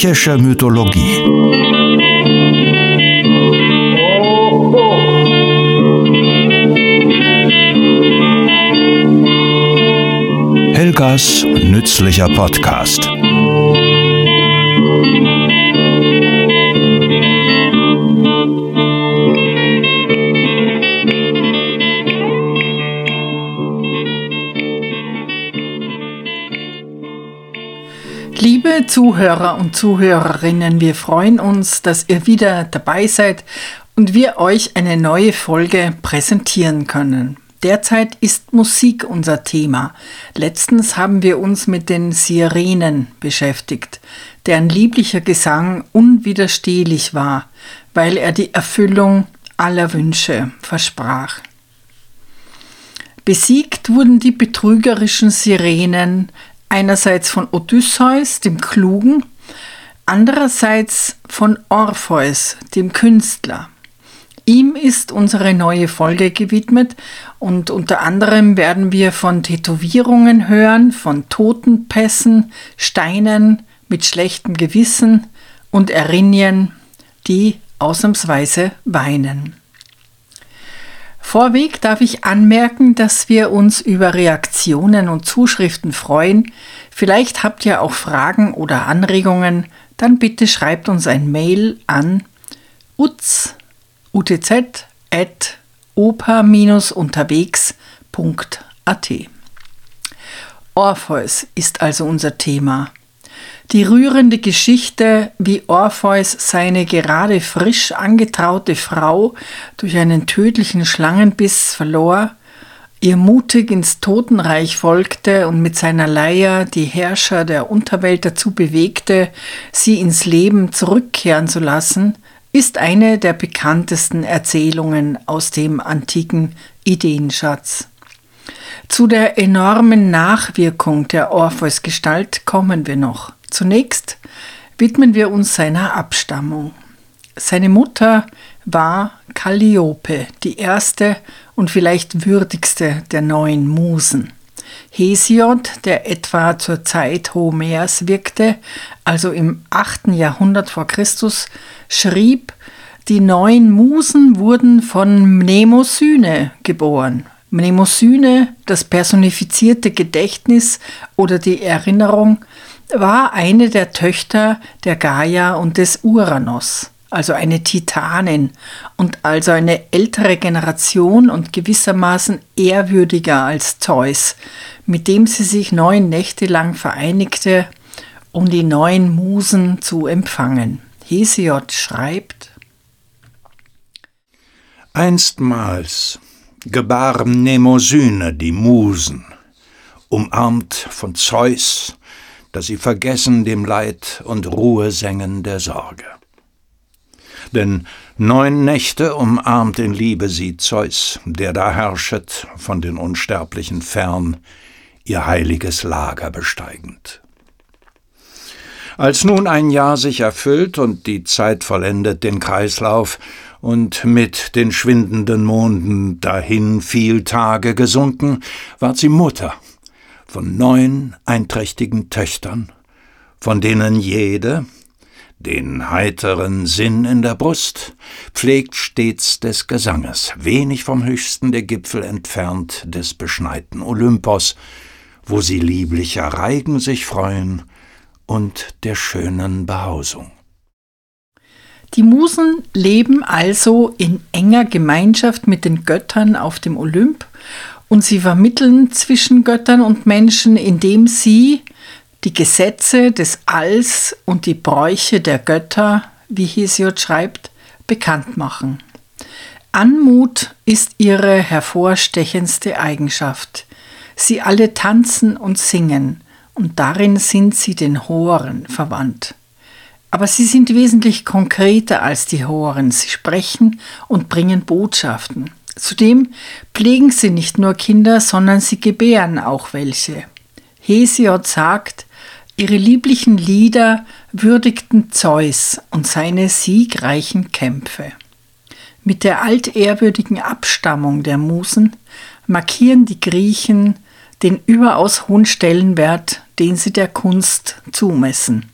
Griechische Mythologie. Helgas nützlicher Podcast. Zuhörer und Zuhörerinnen, wir freuen uns, dass ihr wieder dabei seid und wir euch eine neue Folge präsentieren können. Derzeit ist Musik unser Thema. Letztens haben wir uns mit den Sirenen beschäftigt, deren lieblicher Gesang unwiderstehlich war, weil er die Erfüllung aller Wünsche versprach. Besiegt wurden die betrügerischen Sirenen einerseits von Odysseus, dem Klugen, andererseits von Orpheus, dem Künstler. Ihm ist unsere neue Folge gewidmet und unter anderem werden wir von Tätowierungen hören, von Totenpässen, Steinen mit schlechtem Gewissen und Erinien, die ausnahmsweise weinen. Vorweg darf ich anmerken, dass wir uns über Reaktionen und Zuschriften freuen. Vielleicht habt ihr auch Fragen oder Anregungen, dann bitte schreibt uns ein Mail an utz, utz at oper-unterwegs.at. Orpheus ist also unser Thema. Die rührende Geschichte, wie Orpheus seine gerade frisch angetraute Frau durch einen tödlichen Schlangenbiss verlor, ihr mutig ins Totenreich folgte und mit seiner Leier die Herrscher der Unterwelt dazu bewegte, sie ins Leben zurückkehren zu lassen, ist eine der bekanntesten Erzählungen aus dem antiken Ideenschatz. Zu der enormen Nachwirkung der Orpheus-Gestalt kommen wir noch. Zunächst widmen wir uns seiner Abstammung. Seine Mutter war Calliope, die erste und vielleicht würdigste der neuen Musen. Hesiod, der etwa zur Zeit Homers wirkte, also im 8. Jahrhundert vor Christus, schrieb, die neun Musen wurden von Mnemosyne geboren. Mnemosyne, das personifizierte Gedächtnis oder die Erinnerung, war eine der Töchter der Gaia und des Uranos, also eine Titanin und also eine ältere Generation und gewissermaßen ehrwürdiger als Zeus, mit dem sie sich neun Nächte lang vereinigte, um die neun Musen zu empfangen. Hesiod schreibt Einstmals gebar Mnemosyne die Musen, umarmt von Zeus, dass sie vergessen dem Leid und Ruhe sängen der Sorge. Denn neun Nächte umarmt in Liebe sie Zeus, der da herrschet, von den Unsterblichen fern, ihr heiliges Lager besteigend. Als nun ein Jahr sich erfüllt und die Zeit vollendet den Kreislauf, und mit den schwindenden Monden dahin viel Tage gesunken, ward sie Mutter von neun einträchtigen Töchtern, von denen jede, den heiteren Sinn in der Brust, pflegt stets des Gesanges, wenig vom höchsten der Gipfel entfernt des beschneiten Olympos, wo sie lieblicher Reigen sich freuen und der schönen Behausung. Die Musen leben also in enger Gemeinschaft mit den Göttern auf dem Olymp und sie vermitteln zwischen Göttern und Menschen, indem sie die Gesetze des Alls und die Bräuche der Götter, wie Hesiod schreibt, bekannt machen. Anmut ist ihre hervorstechendste Eigenschaft. Sie alle tanzen und singen, und darin sind sie den Horen verwandt. Aber sie sind wesentlich konkreter als die Horen. Sie sprechen und bringen Botschaften. Zudem pflegen sie nicht nur Kinder, sondern sie gebären auch welche. Hesiod sagt, ihre lieblichen Lieder würdigten Zeus und seine siegreichen Kämpfe. Mit der altehrwürdigen Abstammung der Musen markieren die Griechen den überaus hohen Stellenwert, den sie der Kunst zumessen.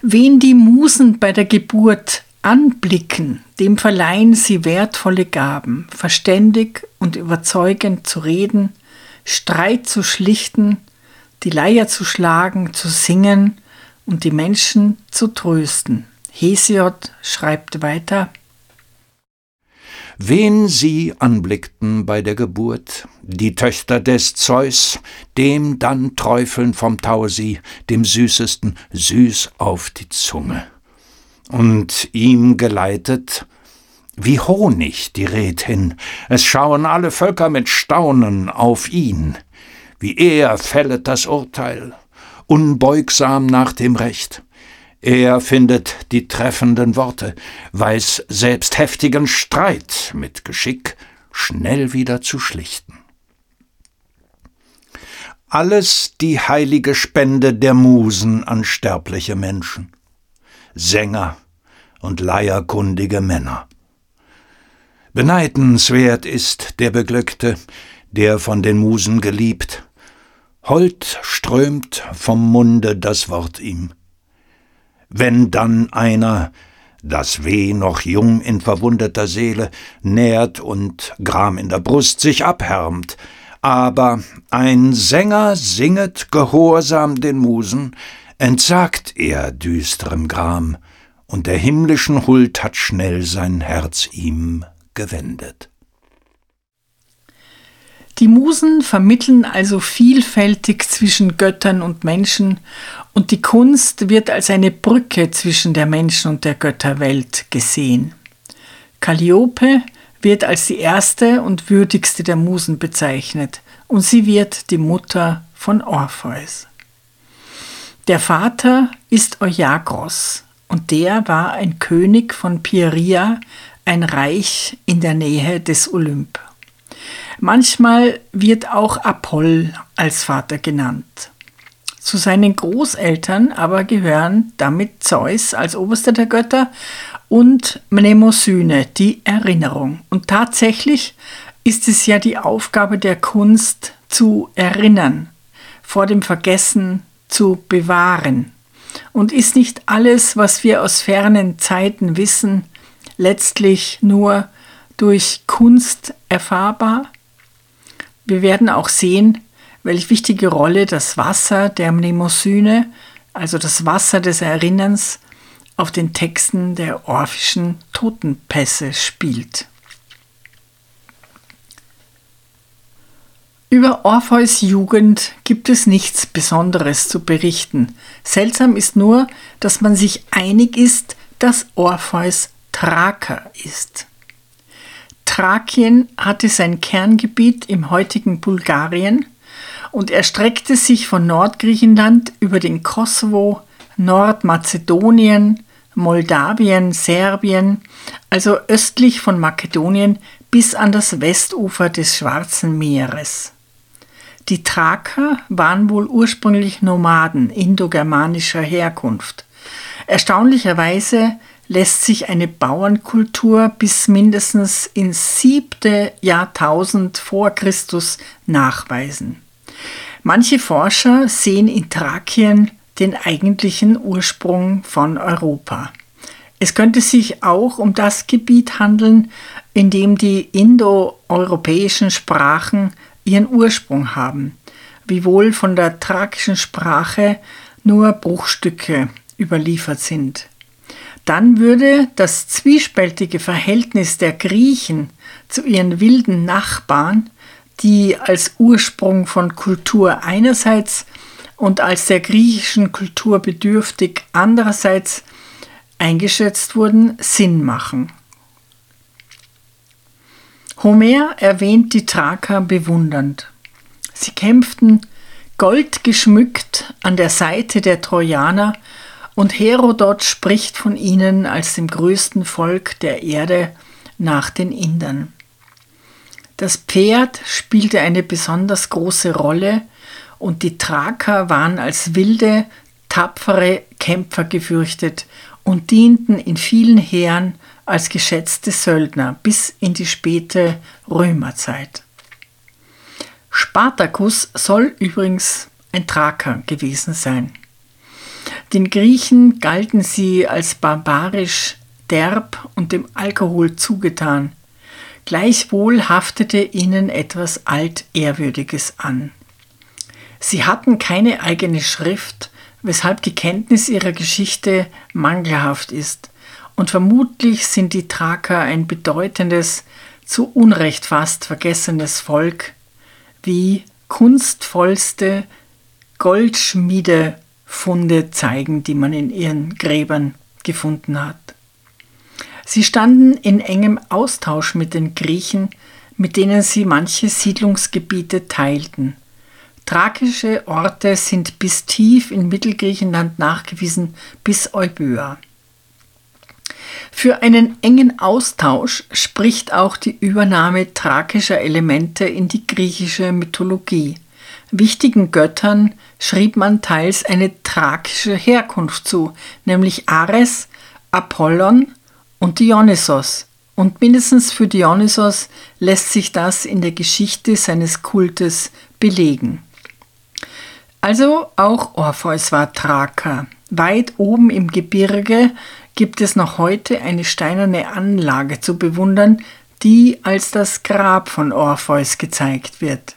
Wen die Musen bei der Geburt anblicken, dem verleihen sie wertvolle Gaben, verständig und überzeugend zu reden, Streit zu schlichten, die Leier zu schlagen, zu singen und die Menschen zu trösten. Hesiod schreibt weiter, Wen sie anblickten bei der Geburt, die Töchter des Zeus, dem dann träufeln vom Tau sie, dem Süßesten, süß auf die Zunge. Und ihm geleitet, wie Honig die Red hin, es schauen alle Völker mit Staunen auf ihn, wie er fället das Urteil, unbeugsam nach dem Recht. Er findet die treffenden Worte, weiß selbst heftigen Streit mit Geschick schnell wieder zu schlichten. Alles die heilige Spende der Musen an sterbliche Menschen, Sänger und leierkundige Männer. Beneidenswert ist der Beglückte, der von den Musen geliebt, Hold strömt vom Munde das Wort ihm. Wenn dann einer, das Weh noch jung in verwundeter Seele nährt und Gram in der Brust sich abhärmt, aber ein Sänger singet gehorsam den Musen, entsagt er düsterem Gram, und der himmlischen Huld hat schnell sein Herz ihm gewendet. Die Musen vermitteln also vielfältig zwischen Göttern und Menschen und die Kunst wird als eine Brücke zwischen der Menschen- und der Götterwelt gesehen. Calliope wird als die erste und würdigste der Musen bezeichnet und sie wird die Mutter von Orpheus. Der Vater ist Euagros und der war ein König von Pieria, ein Reich in der Nähe des Olymp. Manchmal wird auch Apoll als Vater genannt. Zu seinen Großeltern aber gehören damit Zeus als oberster der Götter und Mnemosyne, die Erinnerung. Und tatsächlich ist es ja die Aufgabe der Kunst zu erinnern, vor dem Vergessen zu bewahren. Und ist nicht alles, was wir aus fernen Zeiten wissen, letztlich nur durch Kunst erfahrbar? Wir werden auch sehen, welche wichtige Rolle das Wasser der Mnemosyne, also das Wasser des Erinnerns, auf den Texten der orphischen Totenpässe spielt. Über Orpheus Jugend gibt es nichts Besonderes zu berichten. Seltsam ist nur, dass man sich einig ist, dass Orpheus Thraker ist. Thrakien hatte sein Kerngebiet im heutigen Bulgarien und erstreckte sich von Nordgriechenland über den Kosovo, Nordmazedonien, Moldawien, Serbien, also östlich von Makedonien bis an das Westufer des Schwarzen Meeres. Die Thraker waren wohl ursprünglich Nomaden indogermanischer Herkunft. Erstaunlicherweise lässt sich eine Bauernkultur bis mindestens ins siebte Jahrtausend vor Christus nachweisen. Manche Forscher sehen in Thrakien den eigentlichen Ursprung von Europa. Es könnte sich auch um das Gebiet handeln, in dem die indoeuropäischen Sprachen ihren Ursprung haben, wiewohl von der thrakischen Sprache nur Bruchstücke überliefert sind dann würde das zwiespältige Verhältnis der Griechen zu ihren wilden Nachbarn, die als Ursprung von Kultur einerseits und als der griechischen Kultur bedürftig andererseits eingeschätzt wurden, Sinn machen. Homer erwähnt die Thraker bewundernd. Sie kämpften goldgeschmückt an der Seite der Trojaner und Herodot spricht von ihnen als dem größten Volk der Erde nach den Indern. Das Pferd spielte eine besonders große Rolle und die Thraker waren als wilde, tapfere Kämpfer gefürchtet und dienten in vielen Heeren als geschätzte Söldner bis in die späte Römerzeit. Spartacus soll übrigens ein Thraker gewesen sein. Den Griechen galten sie als barbarisch, derb und dem Alkohol zugetan. Gleichwohl haftete ihnen etwas Altehrwürdiges an. Sie hatten keine eigene Schrift, weshalb die Kenntnis ihrer Geschichte mangelhaft ist, und vermutlich sind die Thraker ein bedeutendes, zu Unrecht fast vergessenes Volk, wie kunstvollste Goldschmiedefunde zeigen, die man in ihren Gräbern gefunden hat. Sie standen in engem Austausch mit den Griechen, mit denen sie manche Siedlungsgebiete teilten. Thrakische Orte sind bis tief in Mittelgriechenland nachgewiesen, bis Euböa. Für einen engen Austausch spricht auch die Übernahme thrakischer Elemente in die griechische Mythologie. Wichtigen Göttern schrieb man teils eine thrakische Herkunft zu, nämlich Ares, Apollon und Dionysos. Und mindestens für Dionysos lässt sich das in der Geschichte seines Kultes belegen. Also auch Orpheus war Thraker. Weit oben im Gebirge gibt es noch heute eine steinerne Anlage zu bewundern, die als das Grab von Orpheus gezeigt wird.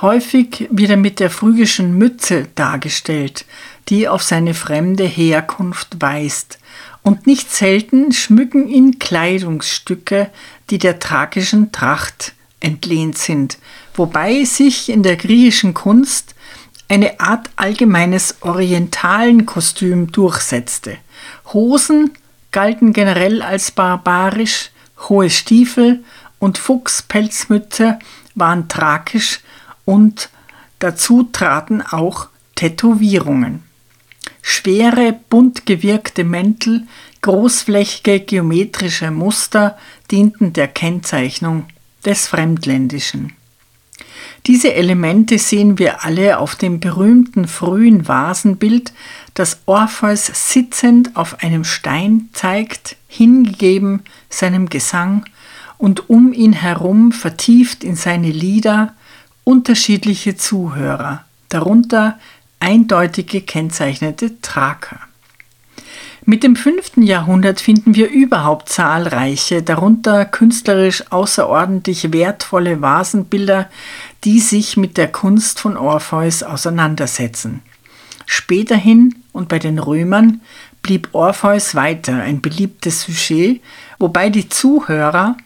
Häufig wird er mit der phrygischen Mütze dargestellt, die auf seine fremde Herkunft weist, und nicht selten schmücken ihn Kleidungsstücke, die der tragischen Tracht entlehnt sind, wobei sich in der griechischen Kunst eine Art allgemeines orientalen Kostüm durchsetzte. Hosen galten generell als barbarisch, hohe Stiefel und Fuchspelzmütze waren thrakisch und dazu traten auch Tätowierungen. Schwere, bunt gewirkte Mäntel, großflächige geometrische Muster dienten der Kennzeichnung des Fremdländischen. Diese Elemente sehen wir alle auf dem berühmten frühen Vasenbild, das Orpheus sitzend auf einem Stein zeigt, hingegeben seinem Gesang und um ihn herum vertieft in seine Lieder unterschiedliche Zuhörer, darunter eindeutig gekennzeichnete Thraker. Mit dem 5. Jahrhundert finden wir überhaupt zahlreiche, darunter künstlerisch außerordentlich wertvolle Vasenbilder, die sich mit der Kunst von Orpheus auseinandersetzen. Späterhin und bei den Römern blieb Orpheus weiter ein beliebtes Sujet, wobei die Zuhörer,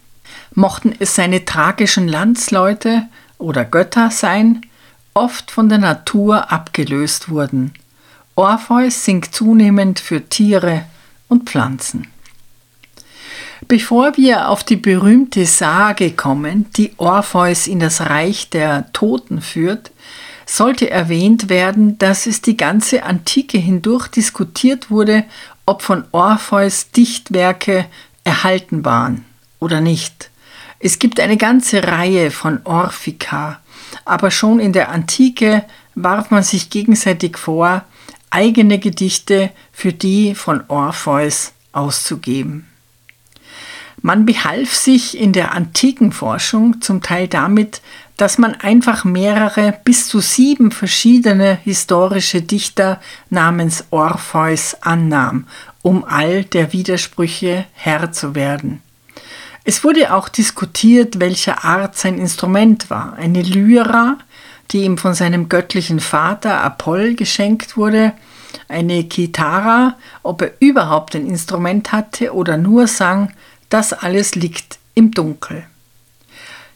mochten es seine tragischen Landsleute oder Götter sein, oft von der Natur abgelöst wurden. Orpheus singt zunehmend für Tiere und Pflanzen. Bevor wir auf die berühmte Sage kommen, die Orpheus in das Reich der Toten führt, sollte erwähnt werden, dass es die ganze Antike hindurch diskutiert wurde, ob von Orpheus Dichtwerke erhalten waren oder nicht. Es gibt eine ganze Reihe von Orphika, aber schon in der Antike warf man sich gegenseitig vor, eigene Gedichte für die von Orpheus auszugeben. Man behalf sich in der antiken Forschung zum Teil damit, dass man einfach mehrere bis zu sieben verschiedene historische Dichter namens Orpheus annahm, um all der Widersprüche Herr zu werden. Es wurde auch diskutiert, welcher Art sein Instrument war. Eine Lyra, die ihm von seinem göttlichen Vater Apoll geschenkt wurde, eine Kitara, ob er überhaupt ein Instrument hatte oder nur sang, das alles liegt im Dunkel.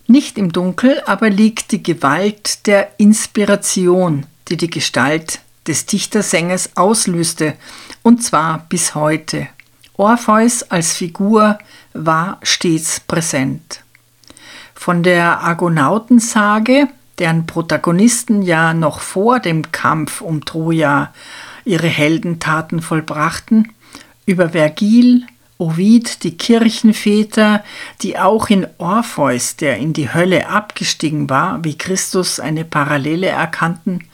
Nicht im Dunkel aber liegt die Gewalt der Inspiration, die die Gestalt des Dichtersängers auslöste, und zwar bis heute. Orpheus als Figur war stets präsent. Von der Argonautensage, deren Protagonisten ja noch vor dem Kampf um Troja ihre Heldentaten vollbrachten, über Vergil, Ovid, die Kirchenväter, die auch in Orpheus, der in die Hölle abgestiegen war, wie Christus eine Parallele erkannten,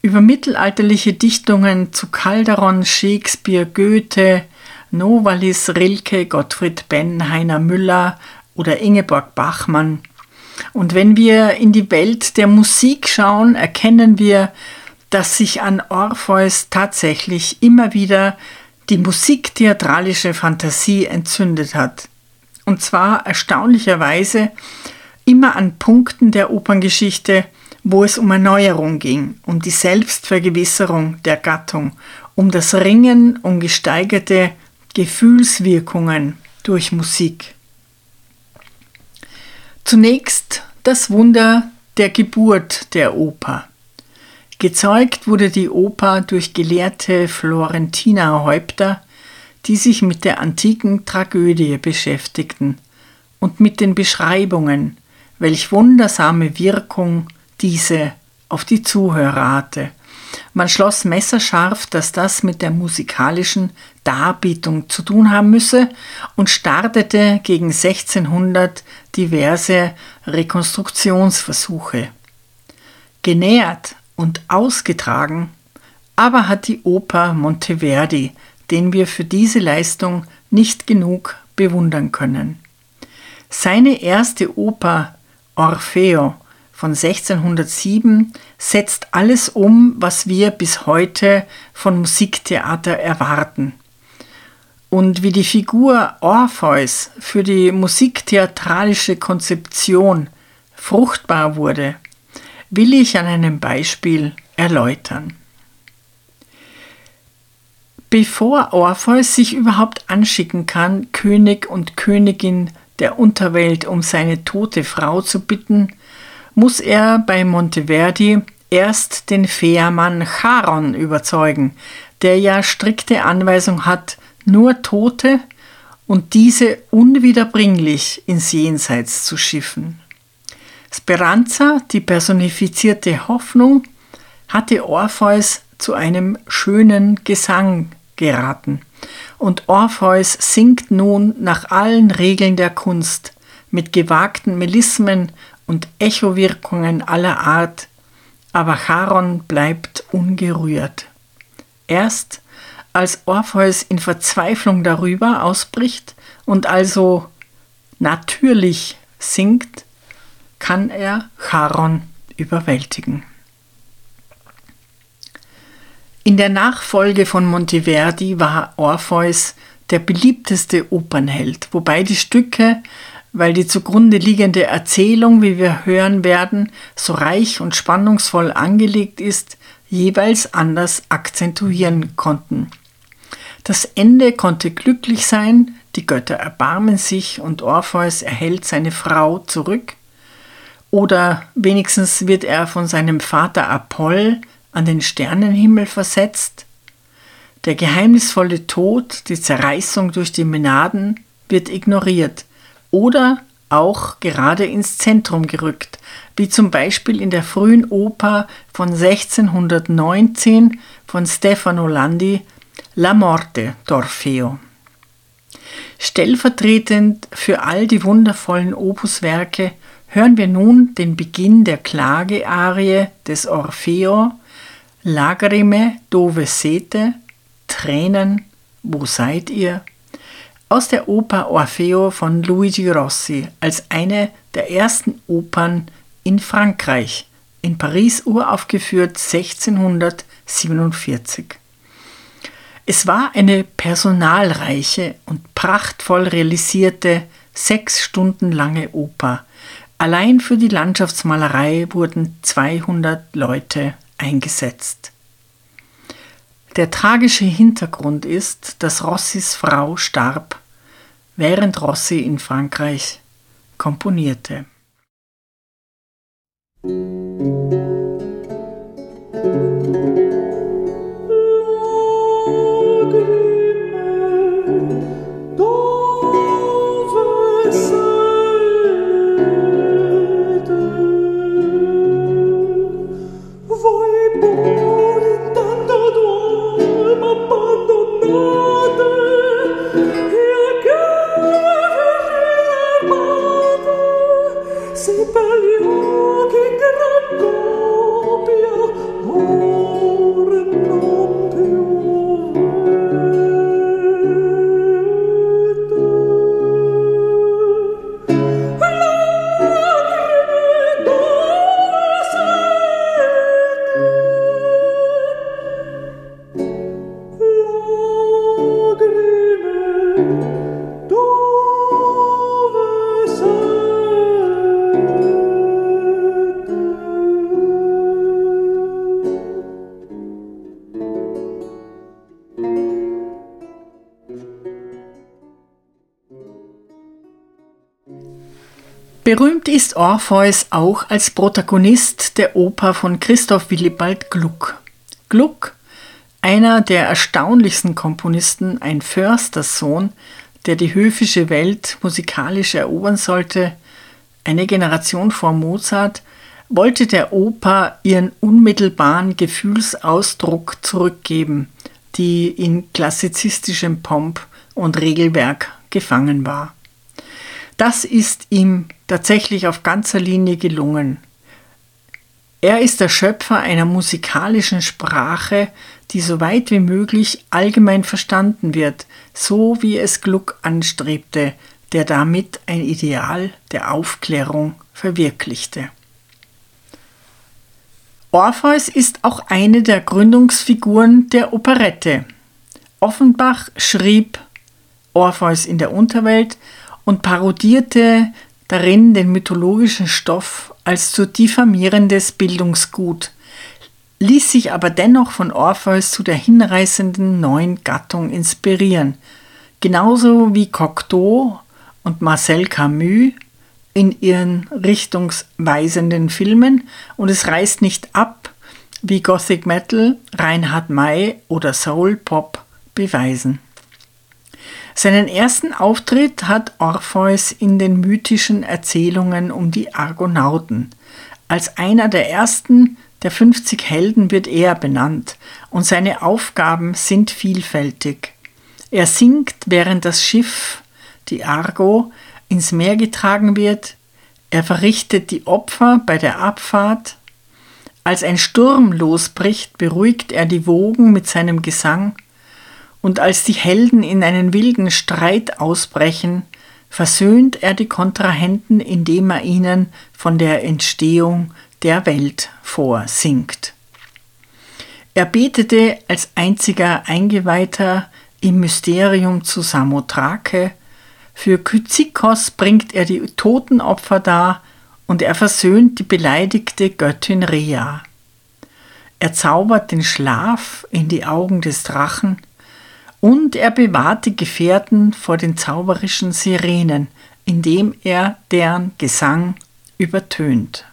über mittelalterliche Dichtungen zu Calderon, Shakespeare, Goethe, Novalis, Rilke, Gottfried Benn, Heiner Müller oder Ingeborg Bachmann. Und wenn wir in die Welt der Musik schauen, erkennen wir, dass sich an Orpheus tatsächlich immer wieder die musiktheatralische Fantasie entzündet hat. Und zwar erstaunlicherweise immer an Punkten der Operngeschichte, wo es um Erneuerung ging, um die Selbstvergewisserung der Gattung, um das Ringen um gesteigerte Gefühlswirkungen durch Musik. Zunächst das Wunder der Geburt der Oper. Gezeugt wurde die Oper durch gelehrte Florentiner Häupter, die sich mit der antiken Tragödie beschäftigten und mit den Beschreibungen, welch wundersame Wirkung diese auf die Zuhörer hatte. Man schloss messerscharf, dass das mit der musikalischen Darbietung zu tun haben müsse und startete gegen 1600 diverse Rekonstruktionsversuche. Genährt und ausgetragen aber hat die Oper Monteverdi, den wir für diese Leistung nicht genug bewundern können. Seine erste Oper Orfeo von 1607 setzt alles um, was wir bis heute von Musiktheater erwarten. Und wie die Figur Orpheus für die musiktheatralische Konzeption fruchtbar wurde, will ich an einem Beispiel erläutern. Bevor Orpheus sich überhaupt anschicken kann, König und Königin der Unterwelt um seine tote Frau zu bitten, muss er bei Monteverdi erst den Fährmann Charon überzeugen, der ja strikte Anweisung hat, nur Tote und diese unwiederbringlich ins Jenseits zu schiffen. Speranza, die personifizierte Hoffnung, hatte Orpheus zu einem schönen Gesang geraten. Und Orpheus singt nun nach allen Regeln der Kunst, mit gewagten Melismen und Echowirkungen aller Art, aber Charon bleibt ungerührt. Erst als Orpheus in Verzweiflung darüber ausbricht und also natürlich singt, kann er Charon überwältigen. In der Nachfolge von Monteverdi war Orpheus der beliebteste Opernheld, wobei die Stücke weil die zugrunde liegende Erzählung, wie wir hören werden, so reich und spannungsvoll angelegt ist, jeweils anders akzentuieren konnten. Das Ende konnte glücklich sein, die Götter erbarmen sich und Orpheus erhält seine Frau zurück, oder wenigstens wird er von seinem Vater Apoll an den Sternenhimmel versetzt. Der geheimnisvolle Tod, die Zerreißung durch die Menaden wird ignoriert, oder auch gerade ins Zentrum gerückt, wie zum Beispiel in der frühen Oper von 1619 von Stefano Landi La Morte d'Orfeo. Stellvertretend für all die wundervollen Opuswerke hören wir nun den Beginn der Klagearie des Orfeo Lagrime dove sete, Tränen, wo seid ihr? aus der Oper Orfeo von Luigi Rossi als eine der ersten Opern in Frankreich, in Paris uraufgeführt 1647. Es war eine personalreiche und prachtvoll realisierte sechs Stunden lange Oper. Allein für die Landschaftsmalerei wurden 200 Leute eingesetzt. Der tragische Hintergrund ist, dass Rossis Frau starb während Rossi in Frankreich komponierte. Super, ist Orpheus auch als Protagonist der Oper von Christoph Willibald Gluck. Gluck, einer der erstaunlichsten Komponisten, ein Försterssohn, der die höfische Welt musikalisch erobern sollte, eine Generation vor Mozart, wollte der Oper ihren unmittelbaren Gefühlsausdruck zurückgeben, die in klassizistischem Pomp und Regelwerk gefangen war. Das ist ihm tatsächlich auf ganzer Linie gelungen. Er ist der Schöpfer einer musikalischen Sprache, die so weit wie möglich allgemein verstanden wird, so wie es Gluck anstrebte, der damit ein Ideal der Aufklärung verwirklichte. Orpheus ist auch eine der Gründungsfiguren der Operette. Offenbach schrieb Orpheus in der Unterwelt und parodierte darin den mythologischen Stoff als zu diffamierendes Bildungsgut, ließ sich aber dennoch von Orpheus zu der hinreißenden neuen Gattung inspirieren, genauso wie Cocteau und Marcel Camus in ihren richtungsweisenden Filmen und es reißt nicht ab, wie Gothic Metal, Reinhard May oder Soul Pop beweisen. Seinen ersten Auftritt hat Orpheus in den mythischen Erzählungen um die Argonauten. Als einer der ersten der 50 Helden wird er benannt und seine Aufgaben sind vielfältig. Er singt, während das Schiff, die Argo, ins Meer getragen wird, er verrichtet die Opfer bei der Abfahrt, als ein Sturm losbricht, beruhigt er die Wogen mit seinem Gesang, und als die Helden in einen wilden Streit ausbrechen, versöhnt er die Kontrahenten, indem er ihnen von der Entstehung der Welt vorsingt. Er betete als einziger Eingeweihter im Mysterium zu Samothrake, für Kyzikos bringt er die Totenopfer dar und er versöhnt die beleidigte Göttin Rhea. Er zaubert den Schlaf in die Augen des Drachen, und er bewahrt die Gefährten vor den zauberischen Sirenen, indem er deren Gesang übertönt.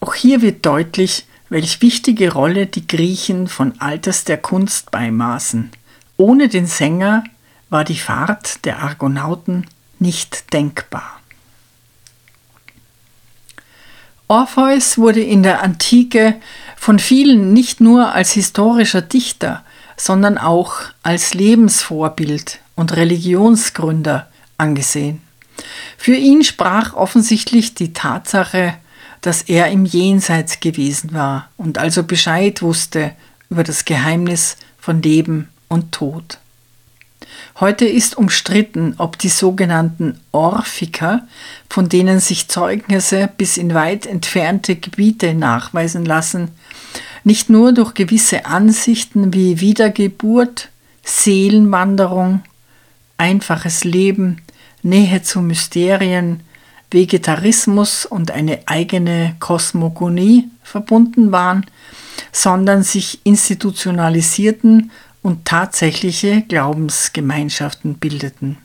Auch hier wird deutlich, welch wichtige Rolle die Griechen von Alters der Kunst beimaßen. Ohne den Sänger war die Fahrt der Argonauten nicht denkbar. Orpheus wurde in der Antike von vielen nicht nur als historischer Dichter, sondern auch als Lebensvorbild und Religionsgründer angesehen. Für ihn sprach offensichtlich die Tatsache, dass er im Jenseits gewesen war und also Bescheid wusste über das Geheimnis von Leben und Tod. Heute ist umstritten, ob die sogenannten Orphiker, von denen sich Zeugnisse bis in weit entfernte Gebiete nachweisen lassen, nicht nur durch gewisse Ansichten wie Wiedergeburt, Seelenwanderung, einfaches Leben, Nähe zu Mysterien, Vegetarismus und eine eigene Kosmogonie verbunden waren, sondern sich institutionalisierten und tatsächliche Glaubensgemeinschaften bildeten.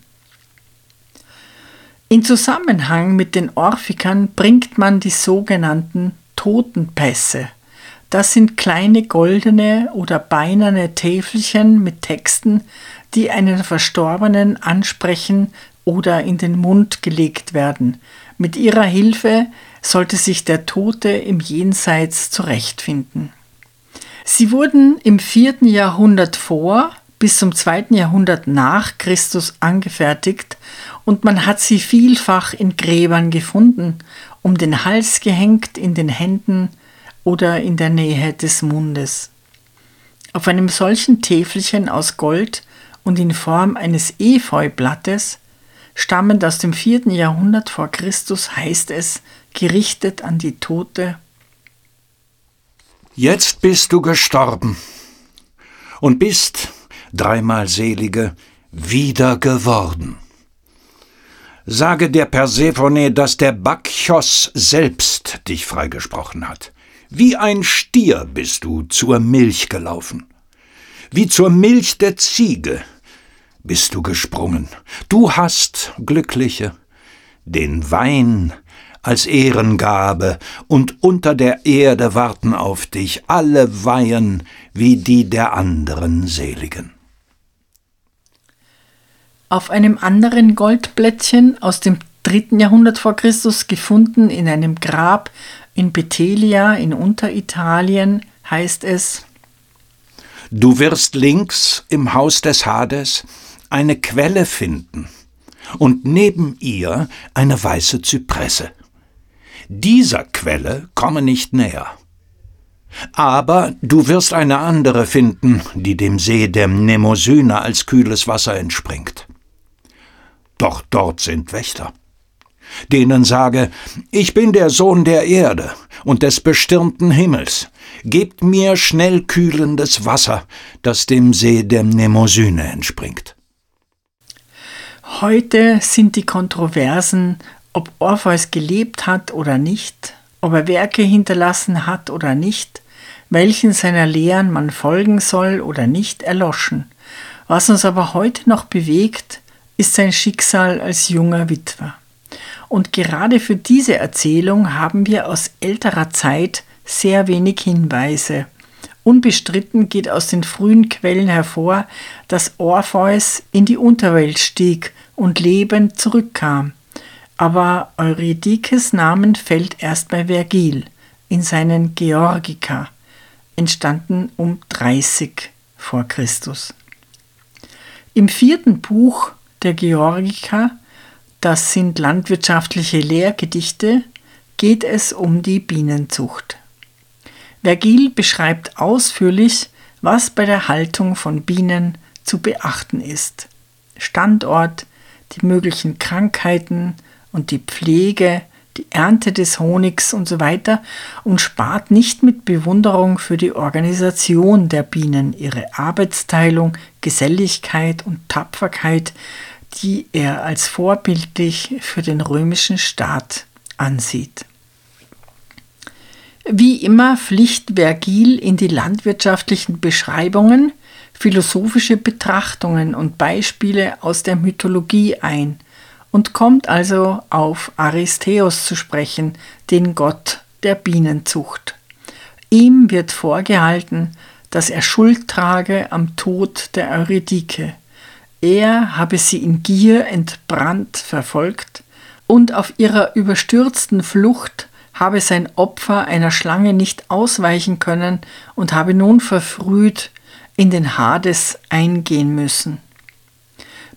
In Zusammenhang mit den Orphikan bringt man die sogenannten Totenpässe das sind kleine goldene oder beinerne Täfelchen mit Texten, die einen Verstorbenen ansprechen oder in den Mund gelegt werden. Mit ihrer Hilfe sollte sich der Tote im Jenseits zurechtfinden. Sie wurden im vierten Jahrhundert vor bis zum zweiten Jahrhundert nach Christus angefertigt und man hat sie vielfach in Gräbern gefunden, um den Hals gehängt in den Händen oder in der Nähe des Mundes. Auf einem solchen Täfelchen aus Gold und in Form eines Efeublattes, stammend aus dem vierten Jahrhundert vor Christus, heißt es, gerichtet an die Tote. Jetzt bist du gestorben und bist, dreimal Selige, wieder geworden. Sage der Persephone, dass der Bakchos selbst dich freigesprochen hat. Wie ein Stier bist du zur Milch gelaufen. Wie zur Milch der Ziege bist du gesprungen. Du hast, Glückliche, den Wein als Ehrengabe, und unter der Erde warten auf dich alle Weihen wie die der anderen Seligen. Auf einem anderen Goldblättchen aus dem dritten Jahrhundert vor Christus gefunden in einem Grab in Bethelia in Unteritalien heißt es Du wirst links im Haus des Hades eine Quelle finden und neben ihr eine weiße Zypresse. Dieser Quelle komme nicht näher. Aber du wirst eine andere finden, die dem See der Mnemosyne als kühles Wasser entspringt. Doch dort sind Wächter denen sage, ich bin der Sohn der Erde und des bestirnten Himmels, gebt mir schnell kühlendes Wasser, das dem See der Mnemosyne entspringt. Heute sind die Kontroversen, ob Orpheus gelebt hat oder nicht, ob er Werke hinterlassen hat oder nicht, welchen seiner Lehren man folgen soll oder nicht, erloschen. Was uns aber heute noch bewegt, ist sein Schicksal als junger Witwer. Und gerade für diese Erzählung haben wir aus älterer Zeit sehr wenig Hinweise. Unbestritten geht aus den frühen Quellen hervor, dass Orpheus in die Unterwelt stieg und lebend zurückkam. Aber Eurydikes Namen fällt erst bei Vergil in seinen Georgica, entstanden um 30 vor Christus. Im vierten Buch der Georgica das sind landwirtschaftliche Lehrgedichte, geht es um die Bienenzucht. Vergil beschreibt ausführlich, was bei der Haltung von Bienen zu beachten ist. Standort, die möglichen Krankheiten und die Pflege, die Ernte des Honigs und so weiter und spart nicht mit Bewunderung für die Organisation der Bienen, ihre Arbeitsteilung, Geselligkeit und Tapferkeit, die er als vorbildlich für den römischen Staat ansieht. Wie immer pflicht Vergil in die landwirtschaftlichen Beschreibungen philosophische Betrachtungen und Beispiele aus der Mythologie ein und kommt also auf Aristeus zu sprechen, den Gott der Bienenzucht. Ihm wird vorgehalten, dass er Schuld trage am Tod der Eurydike. Er habe sie in Gier entbrannt verfolgt und auf ihrer überstürzten Flucht habe sein Opfer einer Schlange nicht ausweichen können und habe nun verfrüht in den Hades eingehen müssen.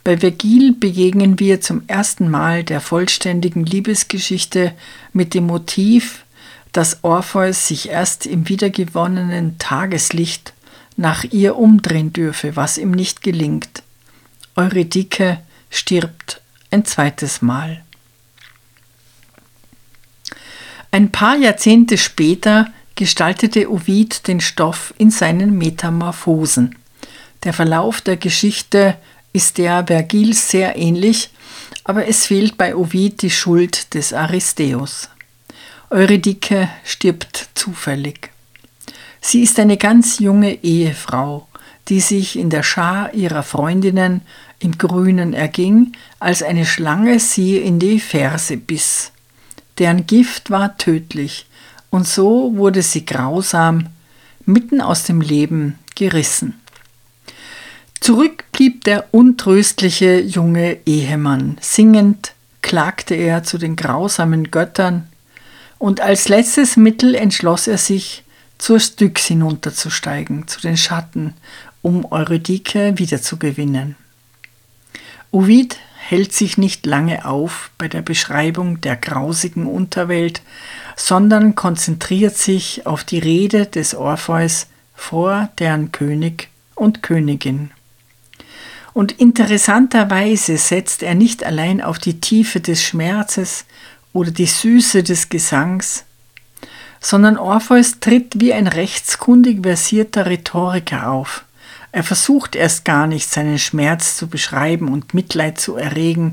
Bei Vergil begegnen wir zum ersten Mal der vollständigen Liebesgeschichte mit dem Motiv, dass Orpheus sich erst im wiedergewonnenen Tageslicht nach ihr umdrehen dürfe, was ihm nicht gelingt. Eurydike stirbt ein zweites Mal. Ein paar Jahrzehnte später gestaltete Ovid den Stoff in seinen Metamorphosen. Der Verlauf der Geschichte ist der Vergils sehr ähnlich, aber es fehlt bei Ovid die Schuld des Aristeus. Eurydike stirbt zufällig. Sie ist eine ganz junge Ehefrau, die sich in der Schar ihrer Freundinnen im Grünen erging, als eine Schlange sie in die Ferse biss. Deren Gift war tödlich, und so wurde sie grausam mitten aus dem Leben gerissen. Zurück blieb der untröstliche junge Ehemann. Singend klagte er zu den grausamen Göttern, und als letztes Mittel entschloss er sich, zur Styx hinunterzusteigen, zu den Schatten, um Eurydike wiederzugewinnen. Ovid hält sich nicht lange auf bei der Beschreibung der grausigen Unterwelt, sondern konzentriert sich auf die Rede des Orpheus vor deren König und Königin. Und interessanterweise setzt er nicht allein auf die Tiefe des Schmerzes oder die Süße des Gesangs, sondern Orpheus tritt wie ein rechtskundig versierter Rhetoriker auf, er versucht erst gar nicht, seinen Schmerz zu beschreiben und Mitleid zu erregen,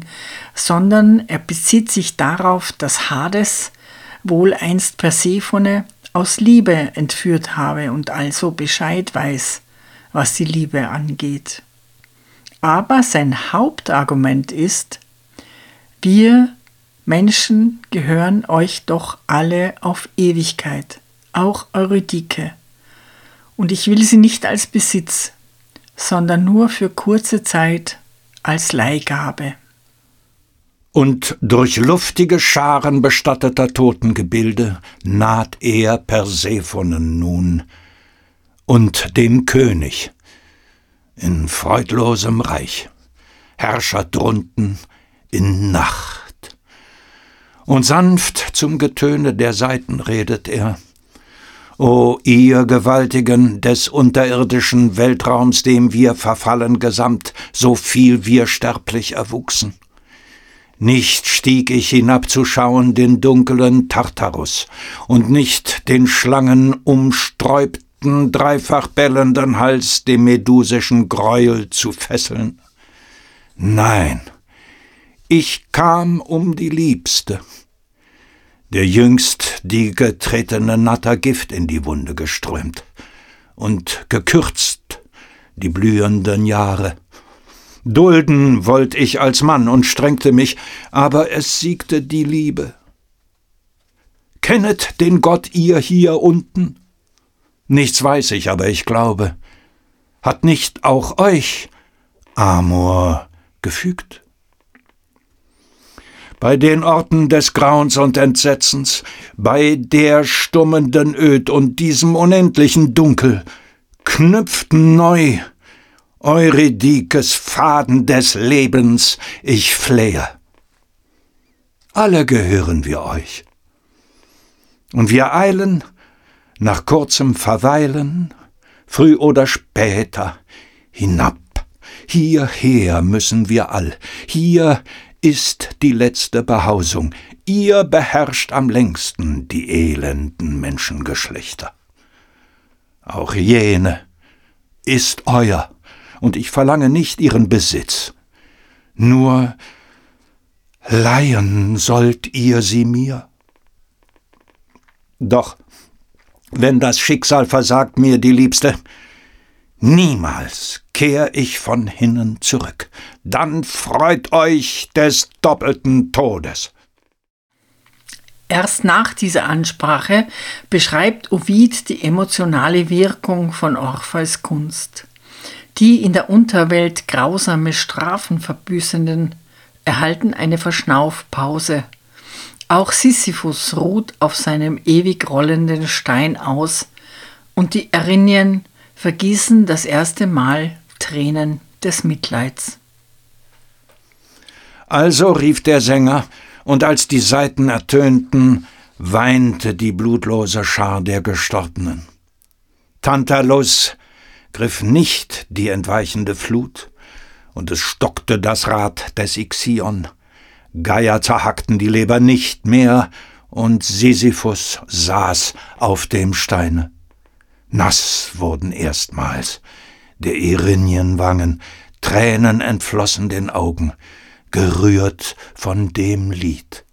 sondern er bezieht sich darauf, dass Hades wohl einst Persephone aus Liebe entführt habe und also Bescheid weiß, was die Liebe angeht. Aber sein Hauptargument ist, wir Menschen gehören euch doch alle auf Ewigkeit, auch Eurydike. Und ich will sie nicht als Besitz, sondern nur für kurze Zeit als Leihgabe. Und durch luftige Scharen bestatteter Totengebilde naht er Persephonen nun und dem König in freudlosem Reich, Herrscher drunten in Nacht. Und sanft zum Getöne der Saiten redet er, O ihr Gewaltigen des unterirdischen Weltraums, dem wir verfallen gesamt, so viel wir sterblich erwuchsen. Nicht stieg ich hinabzuschauen den dunklen Tartarus und nicht den schlangenumsträubten, dreifach bellenden Hals dem medusischen Greuel zu fesseln. Nein, ich kam um die Liebste, der jüngst die getretene Natter Gift in die Wunde geströmt und gekürzt die blühenden Jahre. Dulden wollt ich als Mann und strengte mich, aber es siegte die Liebe. Kennet den Gott ihr hier unten? Nichts weiß ich, aber ich glaube. Hat nicht auch euch Amor gefügt? Bei den Orten des Grauens und Entsetzens, bei der stummenden Öd und diesem unendlichen Dunkel, knüpft neu Eurydikes Faden des Lebens, ich flehe. Alle gehören wir euch. Und wir eilen, nach kurzem Verweilen, früh oder später, hinab. Hierher müssen wir all. Hier ist die letzte Behausung. Ihr beherrscht am längsten die elenden Menschengeschlechter. Auch jene ist euer und ich verlange nicht ihren Besitz. Nur leihen sollt ihr sie mir. Doch, wenn das Schicksal versagt mir, die Liebste, niemals kehr ich von hinnen zurück. Dann freut euch des doppelten Todes. Erst nach dieser Ansprache beschreibt Ovid die emotionale Wirkung von Orpheus Kunst. Die in der Unterwelt grausame Strafen verbüßenden erhalten eine Verschnaufpause. Auch Sisyphus ruht auf seinem ewig rollenden Stein aus, und die Erinnyen vergießen das erste Mal Tränen des Mitleids. Also rief der Sänger, und als die Saiten ertönten, weinte die blutlose Schar der Gestorbenen. Tantalus griff nicht die entweichende Flut, und es stockte das Rad des Ixion. Geier zerhackten die Leber nicht mehr, und Sisyphus saß auf dem Steine. Nass wurden erstmals der Erinnienwangen, Tränen entflossen den Augen, gerührt von dem Lied.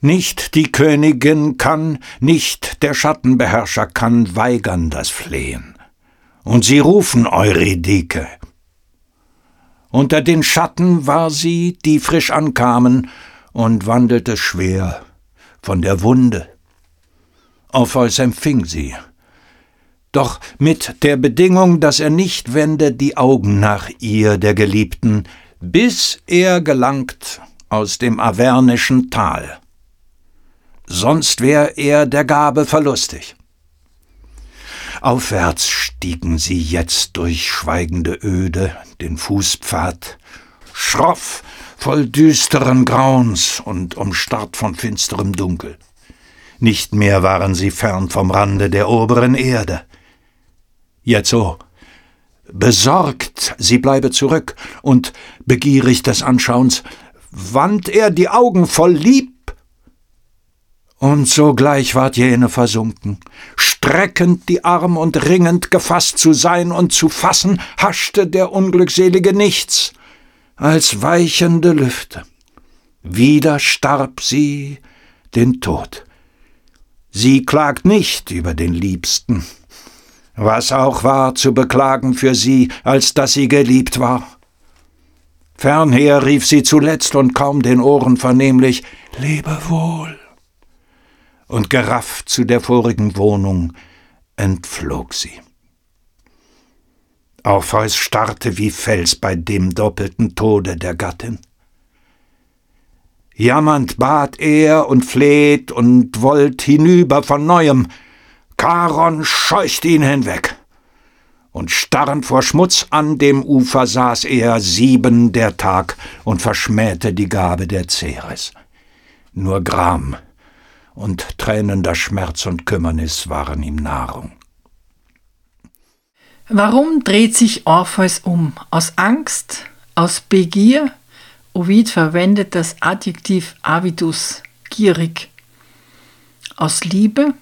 Nicht die Königin kann, nicht der Schattenbeherrscher kann weigern das Flehen und sie rufen Eurydike. Unter den Schatten war sie, die frisch ankamen, und wandelte schwer von der Wunde. Orpheus empfing sie, doch mit der Bedingung, dass er nicht wende die Augen nach ihr, der Geliebten, bis er gelangt aus dem avernischen Tal. Sonst wär er der Gabe verlustig. Aufwärts stiegen sie jetzt durch schweigende Öde den Fußpfad, schroff, voll düsteren Grauens und umstarrt von finsterem Dunkel. Nicht mehr waren sie fern vom Rande der oberen Erde. Jetzo, besorgt, sie bleibe zurück, und begierig des Anschauens, wandt er die Augen voll Lieb und sogleich ward jene versunken. Streckend die Arm und ringend gefasst zu sein und zu fassen, haschte der Unglückselige nichts als weichende Lüfte. Wieder starb sie den Tod. Sie klagt nicht über den Liebsten, was auch war zu beklagen für sie, als dass sie geliebt war. Fernher rief sie zuletzt und kaum den Ohren vernehmlich Lebe wohl. Und gerafft zu der vorigen Wohnung entflog sie. Orpheus starrte wie Fels bei dem doppelten Tode der Gattin. Jammernd bat er und fleht und wollt hinüber von neuem. Charon scheucht ihn hinweg. Und starrend vor Schmutz an dem Ufer saß er sieben der Tag und verschmähte die Gabe der Ceres. Nur Gram und tränender Schmerz und Kümmernis waren ihm Nahrung. Warum dreht sich Orpheus um? Aus Angst? Aus Begier? Ovid verwendet das Adjektiv avidus, gierig. Aus Liebe?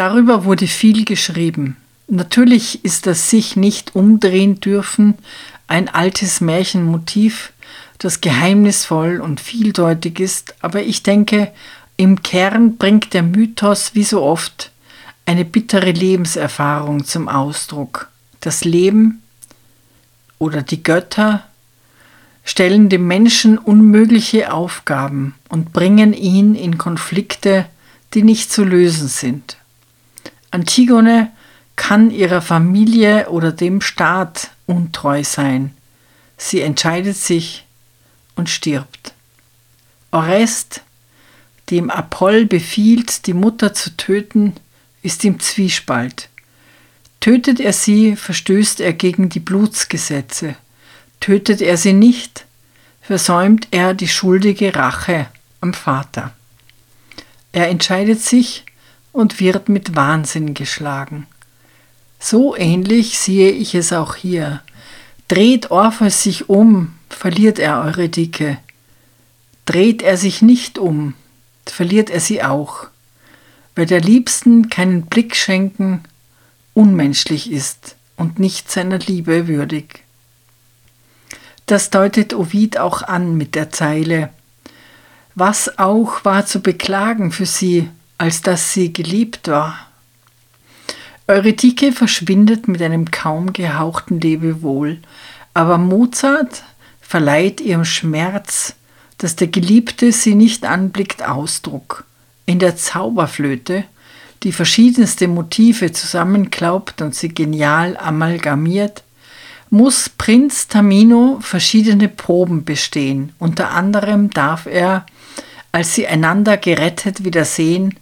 Darüber wurde viel geschrieben. Natürlich ist das sich nicht umdrehen dürfen ein altes Märchenmotiv, das geheimnisvoll und vieldeutig ist, aber ich denke, im Kern bringt der Mythos wie so oft eine bittere Lebenserfahrung zum Ausdruck. Das Leben oder die Götter stellen dem Menschen unmögliche Aufgaben und bringen ihn in Konflikte, die nicht zu lösen sind. Antigone kann ihrer Familie oder dem Staat untreu sein. Sie entscheidet sich und stirbt. Orest, dem Apoll befiehlt, die Mutter zu töten, ist im Zwiespalt. Tötet er sie, verstößt er gegen die Blutsgesetze. Tötet er sie nicht, versäumt er die schuldige Rache am Vater. Er entscheidet sich und wird mit Wahnsinn geschlagen. So ähnlich sehe ich es auch hier. Dreht Orpheus sich um, verliert er eure Dicke. Dreht er sich nicht um, verliert er sie auch weil der Liebsten keinen Blick schenken unmenschlich ist und nicht seiner Liebe würdig. Das deutet Ovid auch an mit der Zeile Was auch war zu beklagen für sie, als dass sie geliebt war. Eurydice verschwindet mit einem kaum gehauchten Lebewohl, aber Mozart verleiht ihrem Schmerz, dass der Geliebte sie nicht anblickt, Ausdruck in der Zauberflöte, die verschiedenste Motive zusammenklaubt und sie genial amalgamiert, muss Prinz Tamino verschiedene Proben bestehen. Unter anderem darf er, als sie einander gerettet wiedersehen,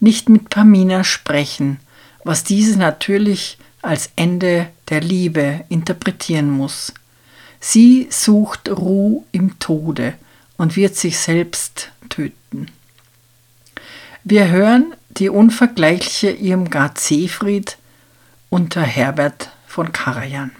nicht mit Pamina sprechen, was diese natürlich als Ende der Liebe interpretieren muss. Sie sucht Ruhe im Tode und wird sich selbst töten. Wir hören die unvergleichliche Irmgard Seefried unter Herbert von Karajan.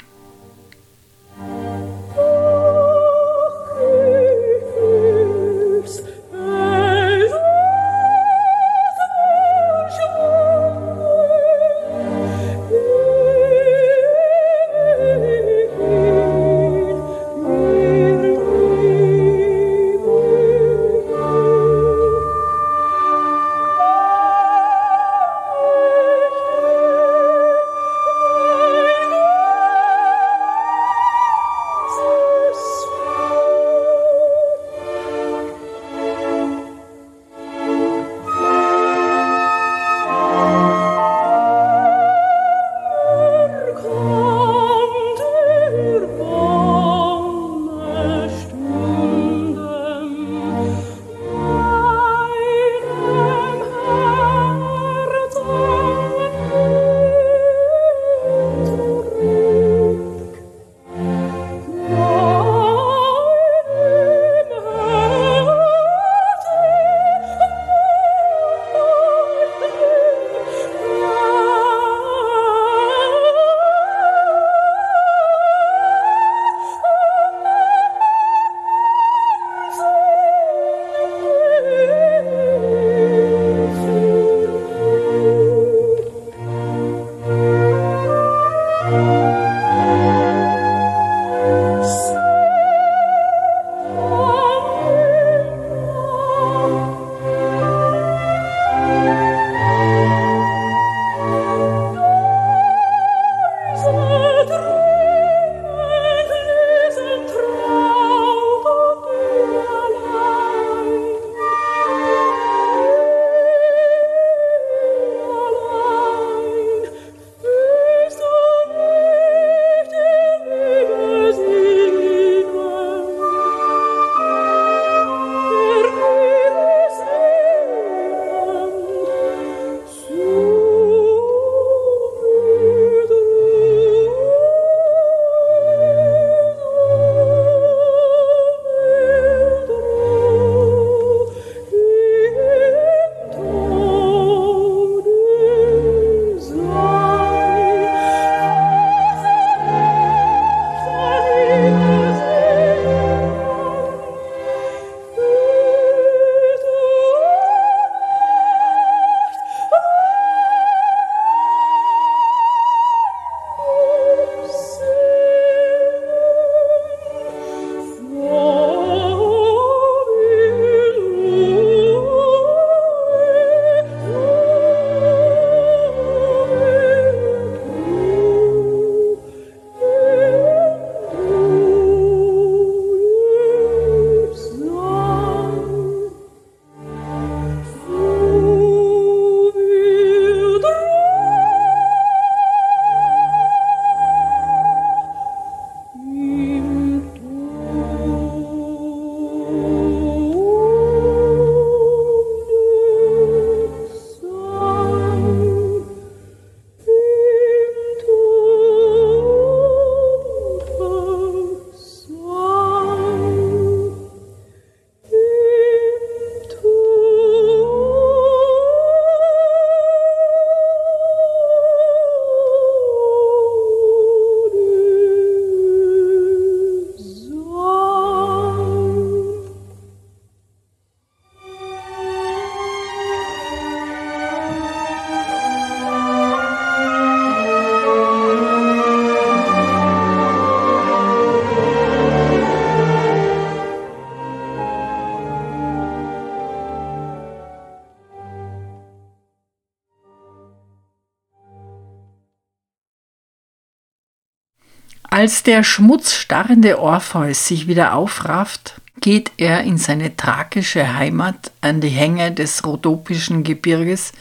Als der schmutzstarrende Orpheus sich wieder aufrafft, geht er in seine thrakische Heimat an die Hänge des Rhodopischen Gebirges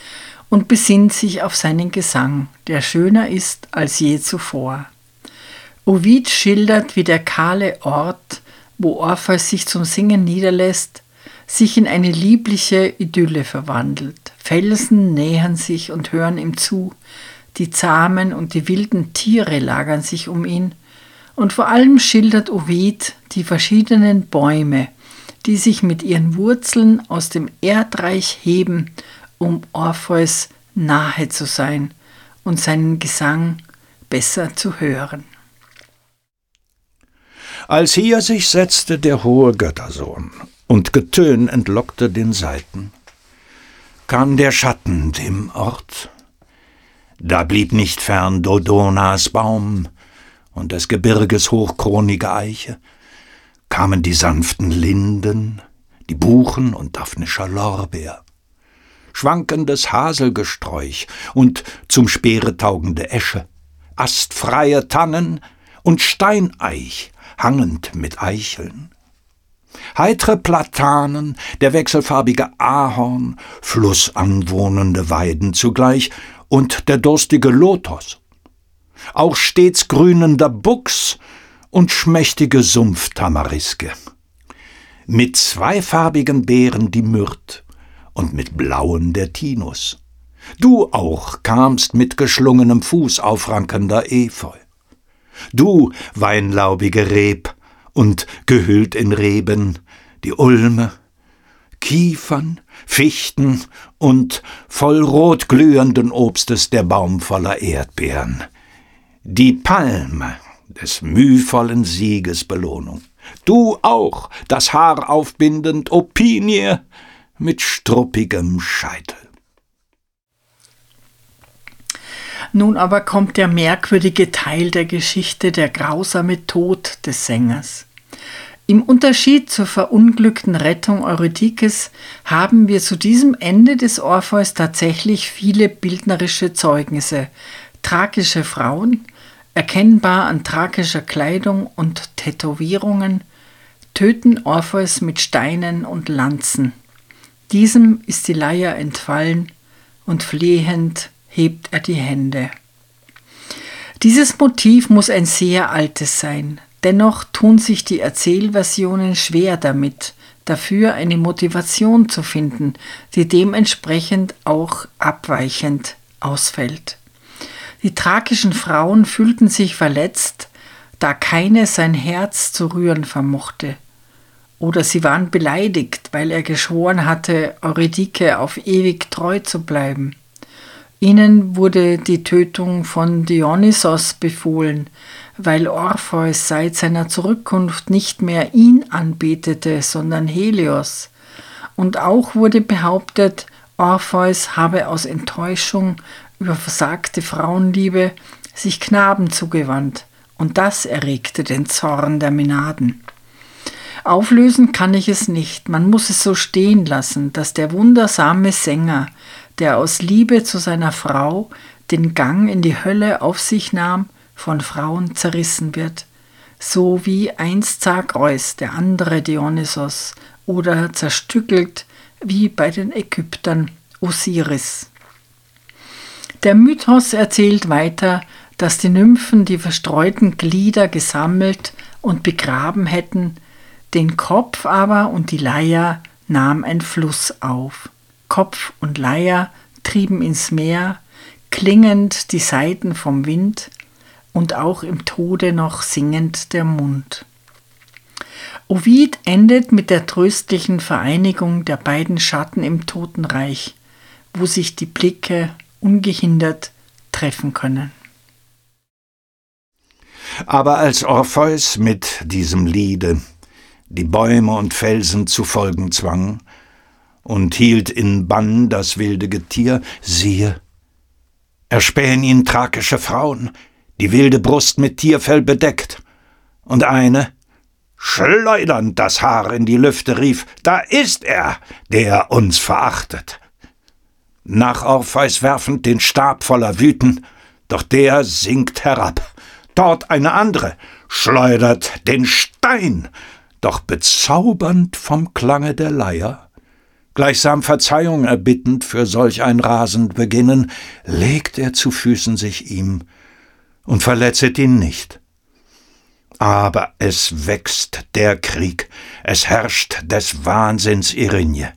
und besinnt sich auf seinen Gesang, der schöner ist als je zuvor. Ovid schildert, wie der kahle Ort, wo Orpheus sich zum Singen niederlässt, sich in eine liebliche Idylle verwandelt. Felsen nähern sich und hören ihm zu, die zahmen und die wilden Tiere lagern sich um ihn, und vor allem schildert Ovid die verschiedenen Bäume, die sich mit ihren Wurzeln aus dem Erdreich heben, um Orpheus nahe zu sein und seinen Gesang besser zu hören. Als hier sich setzte der hohe Göttersohn und Getön entlockte den Saiten, kam der Schatten dem Ort. Da blieb nicht fern Dodonas Baum und des Gebirges hochkronige Eiche, kamen die sanften Linden, die Buchen und daphnischer Lorbeer, schwankendes Haselgesträuch und zum Speere taugende Esche, astfreie Tannen und Steineich, hangend mit Eicheln. Heitre Platanen, der wechselfarbige Ahorn, flussanwohnende Weiden zugleich und der durstige Lotos. Auch stets grünender Buchs und schmächtige Sumpftamariske. Mit zweifarbigen Beeren die Myrth und mit blauen der Tinus. Du auch kamst mit geschlungenem Fuß aufrankender Efeu. Du, weinlaubige Reb, und gehüllt in Reben die Ulme, Kiefern, Fichten und voll rot glühenden Obstes der Baum voller Erdbeeren. Die Palme des mühvollen Sieges Belohnung. Du auch, das Haar aufbindend, Opinie mit struppigem Scheitel. Nun aber kommt der merkwürdige Teil der Geschichte, der grausame Tod des Sängers. Im Unterschied zur verunglückten Rettung Eurydikes haben wir zu diesem Ende des Orpheus tatsächlich viele bildnerische Zeugnisse. Thrakische Frauen, erkennbar an thrakischer Kleidung und Tätowierungen, töten Orpheus mit Steinen und Lanzen. Diesem ist die Leier entfallen und flehend hebt er die Hände. Dieses Motiv muss ein sehr altes sein. Dennoch tun sich die Erzählversionen schwer damit, dafür eine Motivation zu finden, die dementsprechend auch abweichend ausfällt. Die thrakischen Frauen fühlten sich verletzt, da keine sein Herz zu rühren vermochte. Oder sie waren beleidigt, weil er geschworen hatte, Eurydike auf ewig treu zu bleiben. Ihnen wurde die Tötung von Dionysos befohlen, weil Orpheus seit seiner Zurückkunft nicht mehr ihn anbetete, sondern Helios. Und auch wurde behauptet, Orpheus habe aus Enttäuschung über versagte Frauenliebe sich Knaben zugewandt, und das erregte den Zorn der Menaden. Auflösen kann ich es nicht, man muss es so stehen lassen, dass der wundersame Sänger, der aus Liebe zu seiner Frau den Gang in die Hölle auf sich nahm, von Frauen zerrissen wird, so wie einst Zagreus, der andere Dionysos, oder zerstückelt wie bei den Ägyptern Osiris. Der Mythos erzählt weiter, dass die Nymphen die verstreuten Glieder gesammelt und begraben hätten, den Kopf aber und die Leier nahm ein Fluss auf. Kopf und Leier trieben ins Meer, klingend die Saiten vom Wind und auch im Tode noch singend der Mund. Ovid endet mit der tröstlichen Vereinigung der beiden Schatten im Totenreich, wo sich die Blicke ungehindert treffen können. Aber als Orpheus mit diesem Liede die Bäume und Felsen zu folgen zwang, und hielt in Bann das wilde Getier, siehe, erspähen ihn thrakische Frauen, die wilde Brust mit Tierfell bedeckt, und eine, schleudernd das Haar in die Lüfte rief, da ist er, der uns verachtet. Nach Orpheus werfend den Stab voller Wüten, doch der sinkt herab, Dort eine andere schleudert den Stein, doch bezaubernd vom Klange der Leier, gleichsam Verzeihung erbittend für solch ein rasend Beginnen, legt er zu Füßen sich ihm und verletzet ihn nicht. Aber es wächst der Krieg, es herrscht des Wahnsinns Irinje.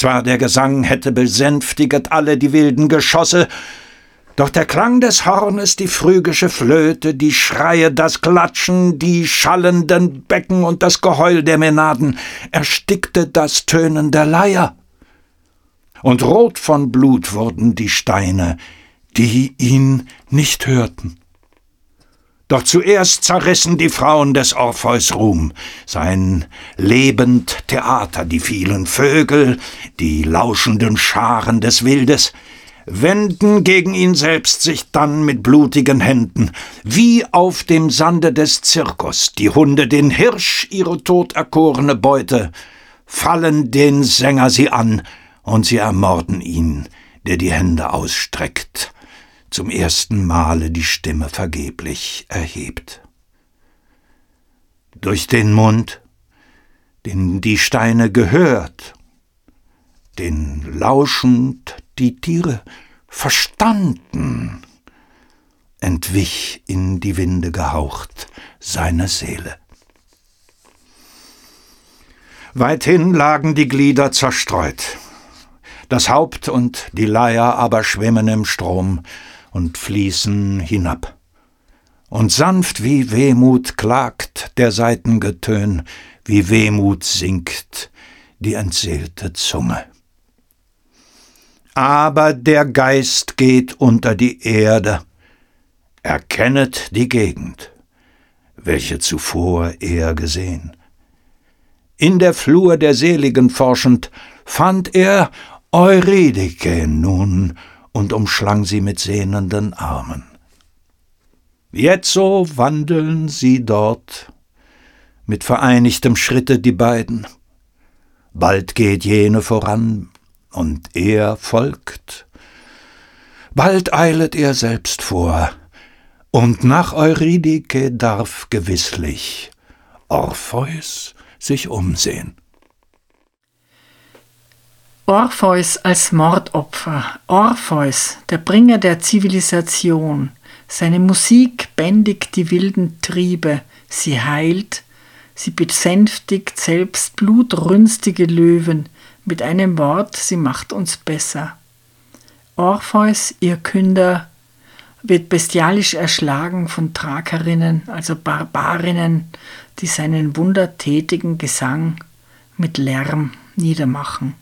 Zwar der Gesang hätte besänftiget alle die wilden Geschosse, doch der Klang des Hornes, die phrygische Flöte, die Schreie, das Klatschen, die schallenden Becken und das Geheul der Menaden erstickte das Tönen der Leier. Und rot von Blut wurden die Steine, die ihn nicht hörten. Doch zuerst zerrissen die Frauen des Orpheus Ruhm, sein lebend Theater, die vielen Vögel, die lauschenden Scharen des Wildes, wenden gegen ihn selbst sich dann mit blutigen Händen, wie auf dem Sande des Zirkus. Die Hunde den Hirsch ihre toderkorene Beute, fallen den Sänger sie an, und sie ermorden ihn, der die Hände ausstreckt, zum ersten Male die Stimme vergeblich erhebt. Durch den Mund, den die Steine gehört, den lauschend die Tiere verstanden, entwich in die Winde gehaucht seine Seele. Weithin lagen die Glieder zerstreut, das Haupt und die Leier aber schwimmen im Strom, und fließen hinab. Und sanft wie Wehmut klagt der Saitengetön, wie Wehmut singt die entseelte Zunge. Aber der Geist geht unter die Erde, erkennet die Gegend, welche zuvor er gesehen. In der Flur der Seligen forschend fand er Eurydike nun und umschlang sie mit sehnenden Armen. Jetzo wandeln sie dort, mit vereinigtem Schritte die beiden. Bald geht jene voran, und er folgt. Bald eilet er selbst vor, und nach Eurydike darf gewisslich Orpheus sich umsehen. Orpheus als Mordopfer, Orpheus, der Bringer der Zivilisation. Seine Musik bändigt die wilden Triebe, sie heilt, sie besänftigt selbst blutrünstige Löwen. Mit einem Wort, sie macht uns besser. Orpheus, ihr Künder, wird bestialisch erschlagen von Thrakerinnen, also Barbarinnen, die seinen wundertätigen Gesang mit Lärm niedermachen.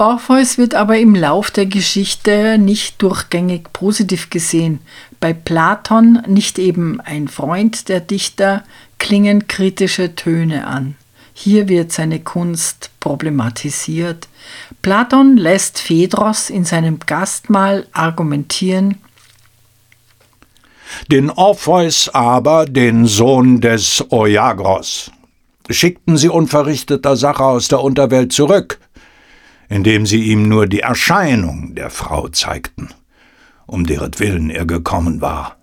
Orpheus wird aber im Lauf der Geschichte nicht durchgängig positiv gesehen. Bei Platon, nicht eben ein Freund der Dichter, klingen kritische Töne an. Hier wird seine Kunst problematisiert. Platon lässt Phaedros in seinem Gastmahl argumentieren, den Orpheus aber, den Sohn des Oiagros, schickten sie unverrichteter Sache aus der Unterwelt zurück, indem sie ihm nur die Erscheinung der Frau zeigten, um deren Willen er gekommen war.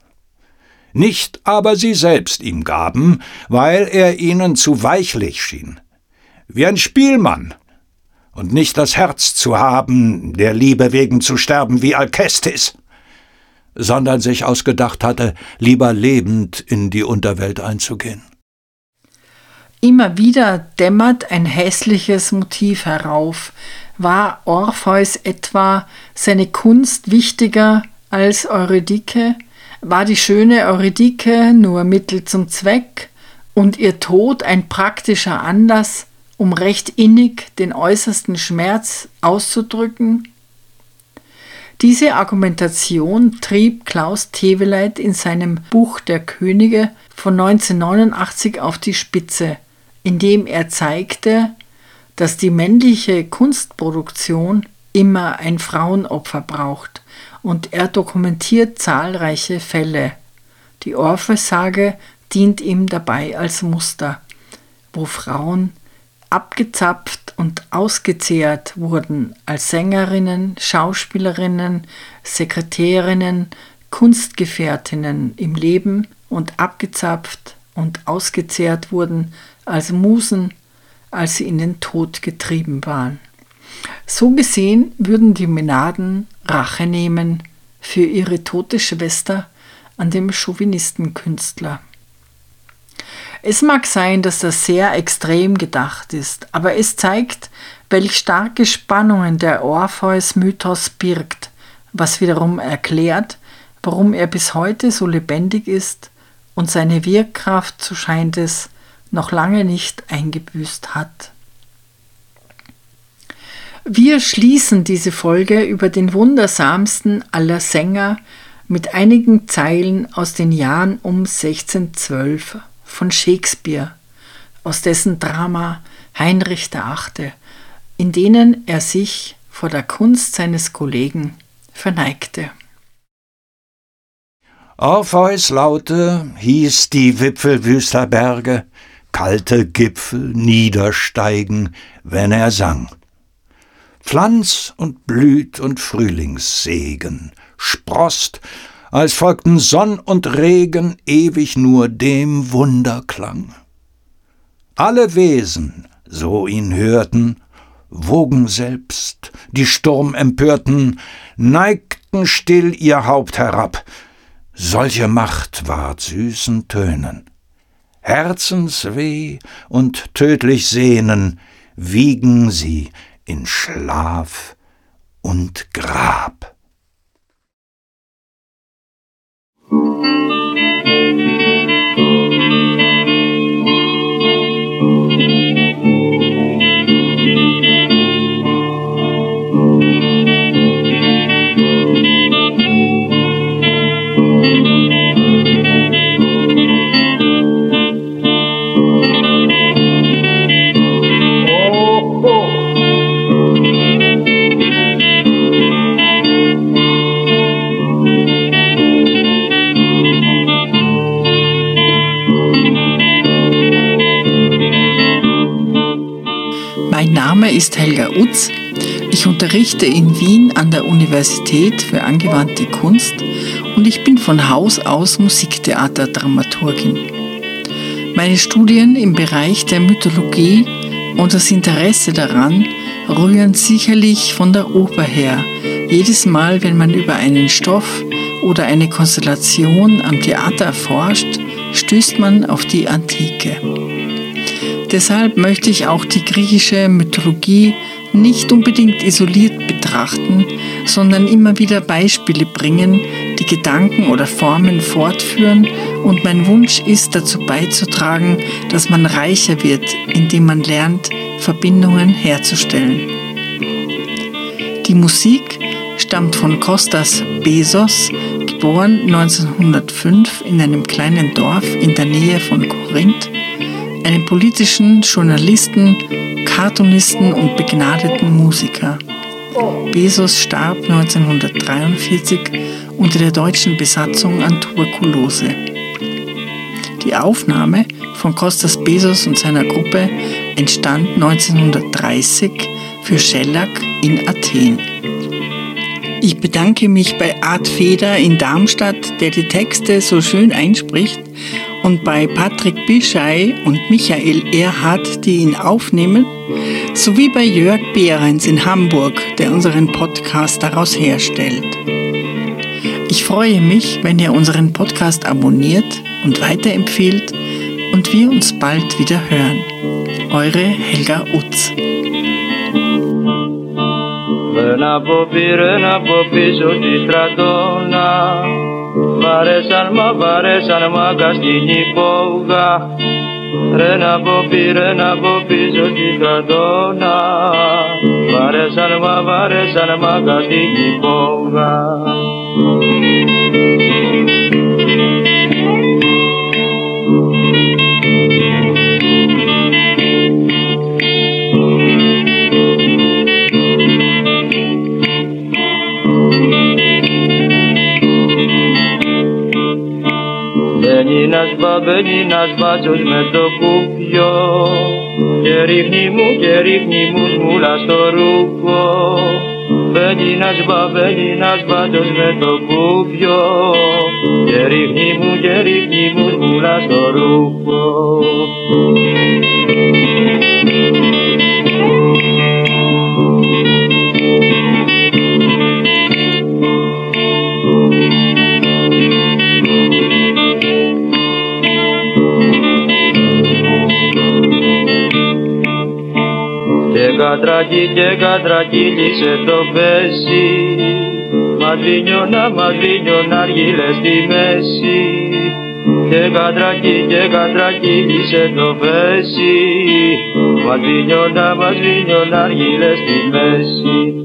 Nicht aber sie selbst ihm gaben, weil er ihnen zu weichlich schien, wie ein Spielmann, und nicht das Herz zu haben, der Liebe wegen zu sterben wie Alkestis, sondern sich ausgedacht hatte, lieber lebend in die Unterwelt einzugehen. Immer wieder dämmert ein hässliches Motiv herauf, war Orpheus etwa seine Kunst wichtiger als Eurydike? War die schöne Eurydike nur Mittel zum Zweck und ihr Tod ein praktischer Anlass, um recht innig den äußersten Schmerz auszudrücken? Diese Argumentation trieb Klaus Teweleit in seinem Buch Der Könige von 1989 auf die Spitze, indem er zeigte, dass die männliche Kunstproduktion immer ein Frauenopfer braucht und er dokumentiert zahlreiche Fälle. Die Orpheus-Sage dient ihm dabei als Muster, wo Frauen abgezapft und ausgezehrt wurden als Sängerinnen, Schauspielerinnen, Sekretärinnen, Kunstgefährtinnen im Leben und abgezapft und ausgezehrt wurden als Musen, als sie in den Tod getrieben waren. So gesehen würden die Menaden Rache nehmen für ihre tote Schwester an dem Chauvinistenkünstler. Es mag sein, dass das sehr extrem gedacht ist, aber es zeigt, welch starke Spannungen der Orpheus-Mythos birgt, was wiederum erklärt, warum er bis heute so lebendig ist und seine Wirkkraft, so scheint es, noch lange nicht eingebüßt hat. Wir schließen diese Folge über den wundersamsten aller Sänger mit einigen Zeilen aus den Jahren um 1612 von Shakespeare, aus dessen Drama Heinrich VIII., in denen er sich vor der Kunst seines Kollegen verneigte. Orpheus Laute hieß die Wipfel wüster Berge, kalte Gipfel niedersteigen, wenn er sang. Pflanz und Blüt und Frühlingssegen sproßt, als folgten Sonn und Regen ewig nur dem Wunderklang. Alle Wesen, so ihn hörten, wogen selbst, die Sturmempörten, neigten still ihr Haupt herab, solche Macht ward süßen Tönen. Herzensweh und tödlich Sehnen wiegen sie in Schlaf und Grab. Name ist Helga Utz. Ich unterrichte in Wien an der Universität für angewandte Kunst und ich bin von Haus aus Musiktheaterdramaturgin. Meine Studien im Bereich der Mythologie und das Interesse daran rühren sicherlich von der Oper her. Jedes Mal, wenn man über einen Stoff oder eine Konstellation am Theater erforscht, stößt man auf die Antike. Deshalb möchte ich auch die griechische Mythologie nicht unbedingt isoliert betrachten, sondern immer wieder Beispiele bringen, die Gedanken oder Formen fortführen und mein Wunsch ist dazu beizutragen, dass man reicher wird, indem man lernt, Verbindungen herzustellen. Die Musik stammt von Kostas Bezos, geboren 1905 in einem kleinen Dorf in der Nähe von Korinth einem politischen Journalisten, Cartoonisten und begnadeten Musiker. Bezos starb 1943 unter der deutschen Besatzung an Tuberkulose. Die Aufnahme von Kostas Bezos und seiner Gruppe entstand 1930 für Schellack in Athen. Ich bedanke mich bei Art Feder in Darmstadt, der die Texte so schön einspricht und bei Patrick Bischei und Michael Erhardt, die ihn aufnehmen, sowie bei Jörg Behrens in Hamburg, der unseren Podcast daraus herstellt. Ich freue mich, wenn ihr unseren Podcast abonniert und weiterempfehlt und wir uns bald wieder hören. Eure Helga Utz. Rena popi, rena popi, Βαρέσαν μα βαρέσαν μα στην υπόγα. Ρε να πω πει ρε να πω πίσω στην κατώνα Βαρέσαν μα βαρέσαν μα στην υπόγα Babenináš, babenináš, baťoš me to kúpio. Terichni mu, terichni mu, zmúľaš to ruko. Babenináš, babenináš, baťoš me to kúpio. Terichni mu, terichni mu, zmúľaš to ruko. Κατρακί και κατρακύλισε το πέσι. Μαδρίνιωνα, μαδρίνιωνα αργύλες στη μέση. Και κατρακί και κατρακύλισε το πέσι. Μαδρίνιωνα, μαδρίνιωνα αργύλες στη μέση.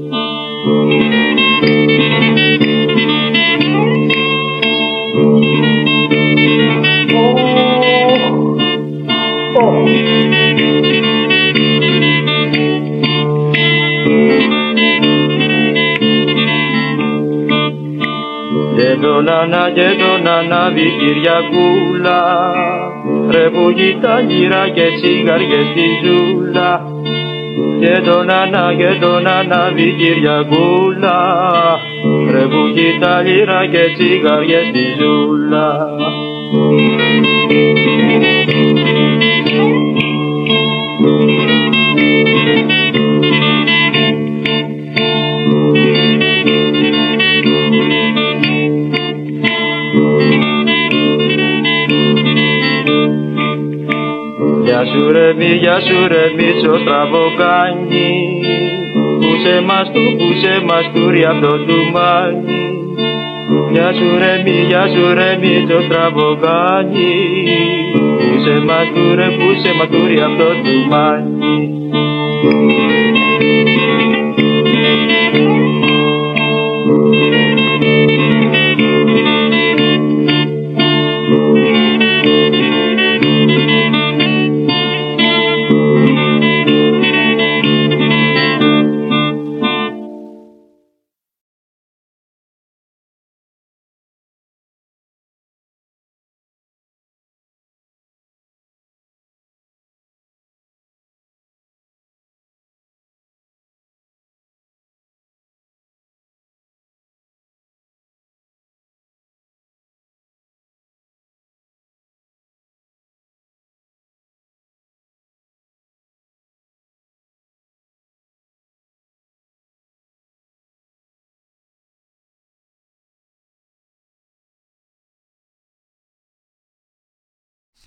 Και τον Ανά και τον Ανάβη Κυριακούλα. Ρε που κοιτά γύρα και τσιγαριές στη ζούλα. Και τον Ανά και τον Ανάβη Κυριακούλα. Ρε που κοιτά γύρα και τσιγαριές στη ζούλα Γεια σου ρε μη, γεια σου ρε Μίτσο στραβοκάνι. Πούσε μας του, πούσε μας του ρε αυτό του μάνι. Γεια σου ρε μη, γεια σου ρε Μίτσο στραβοκάνι. Πούσε μας του ρε, πούσε μας του ρε αυτό του μάνι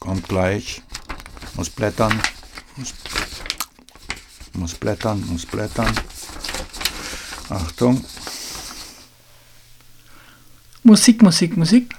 Kommt gleich. Muss blättern. Muss, muss blättern, muss blättern. Achtung. Musik, Musik, Musik.